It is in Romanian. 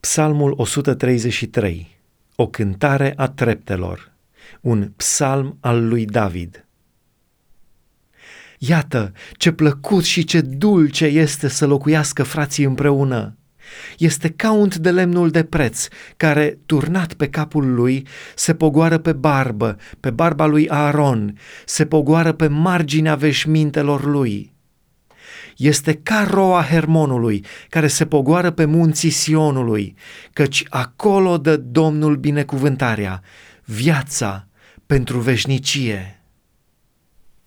Psalmul 133, o cântare a treptelor, un psalm al lui David. Iată ce plăcut și ce dulce este să locuiască frații împreună. Este ca unt de lemnul de preț, care, turnat pe capul lui, se pogoară pe barbă, pe barba lui Aaron, se pogoară pe marginea veșmintelor lui este ca roa Hermonului, care se pogoară pe munții Sionului, căci acolo dă Domnul binecuvântarea, viața pentru veșnicie.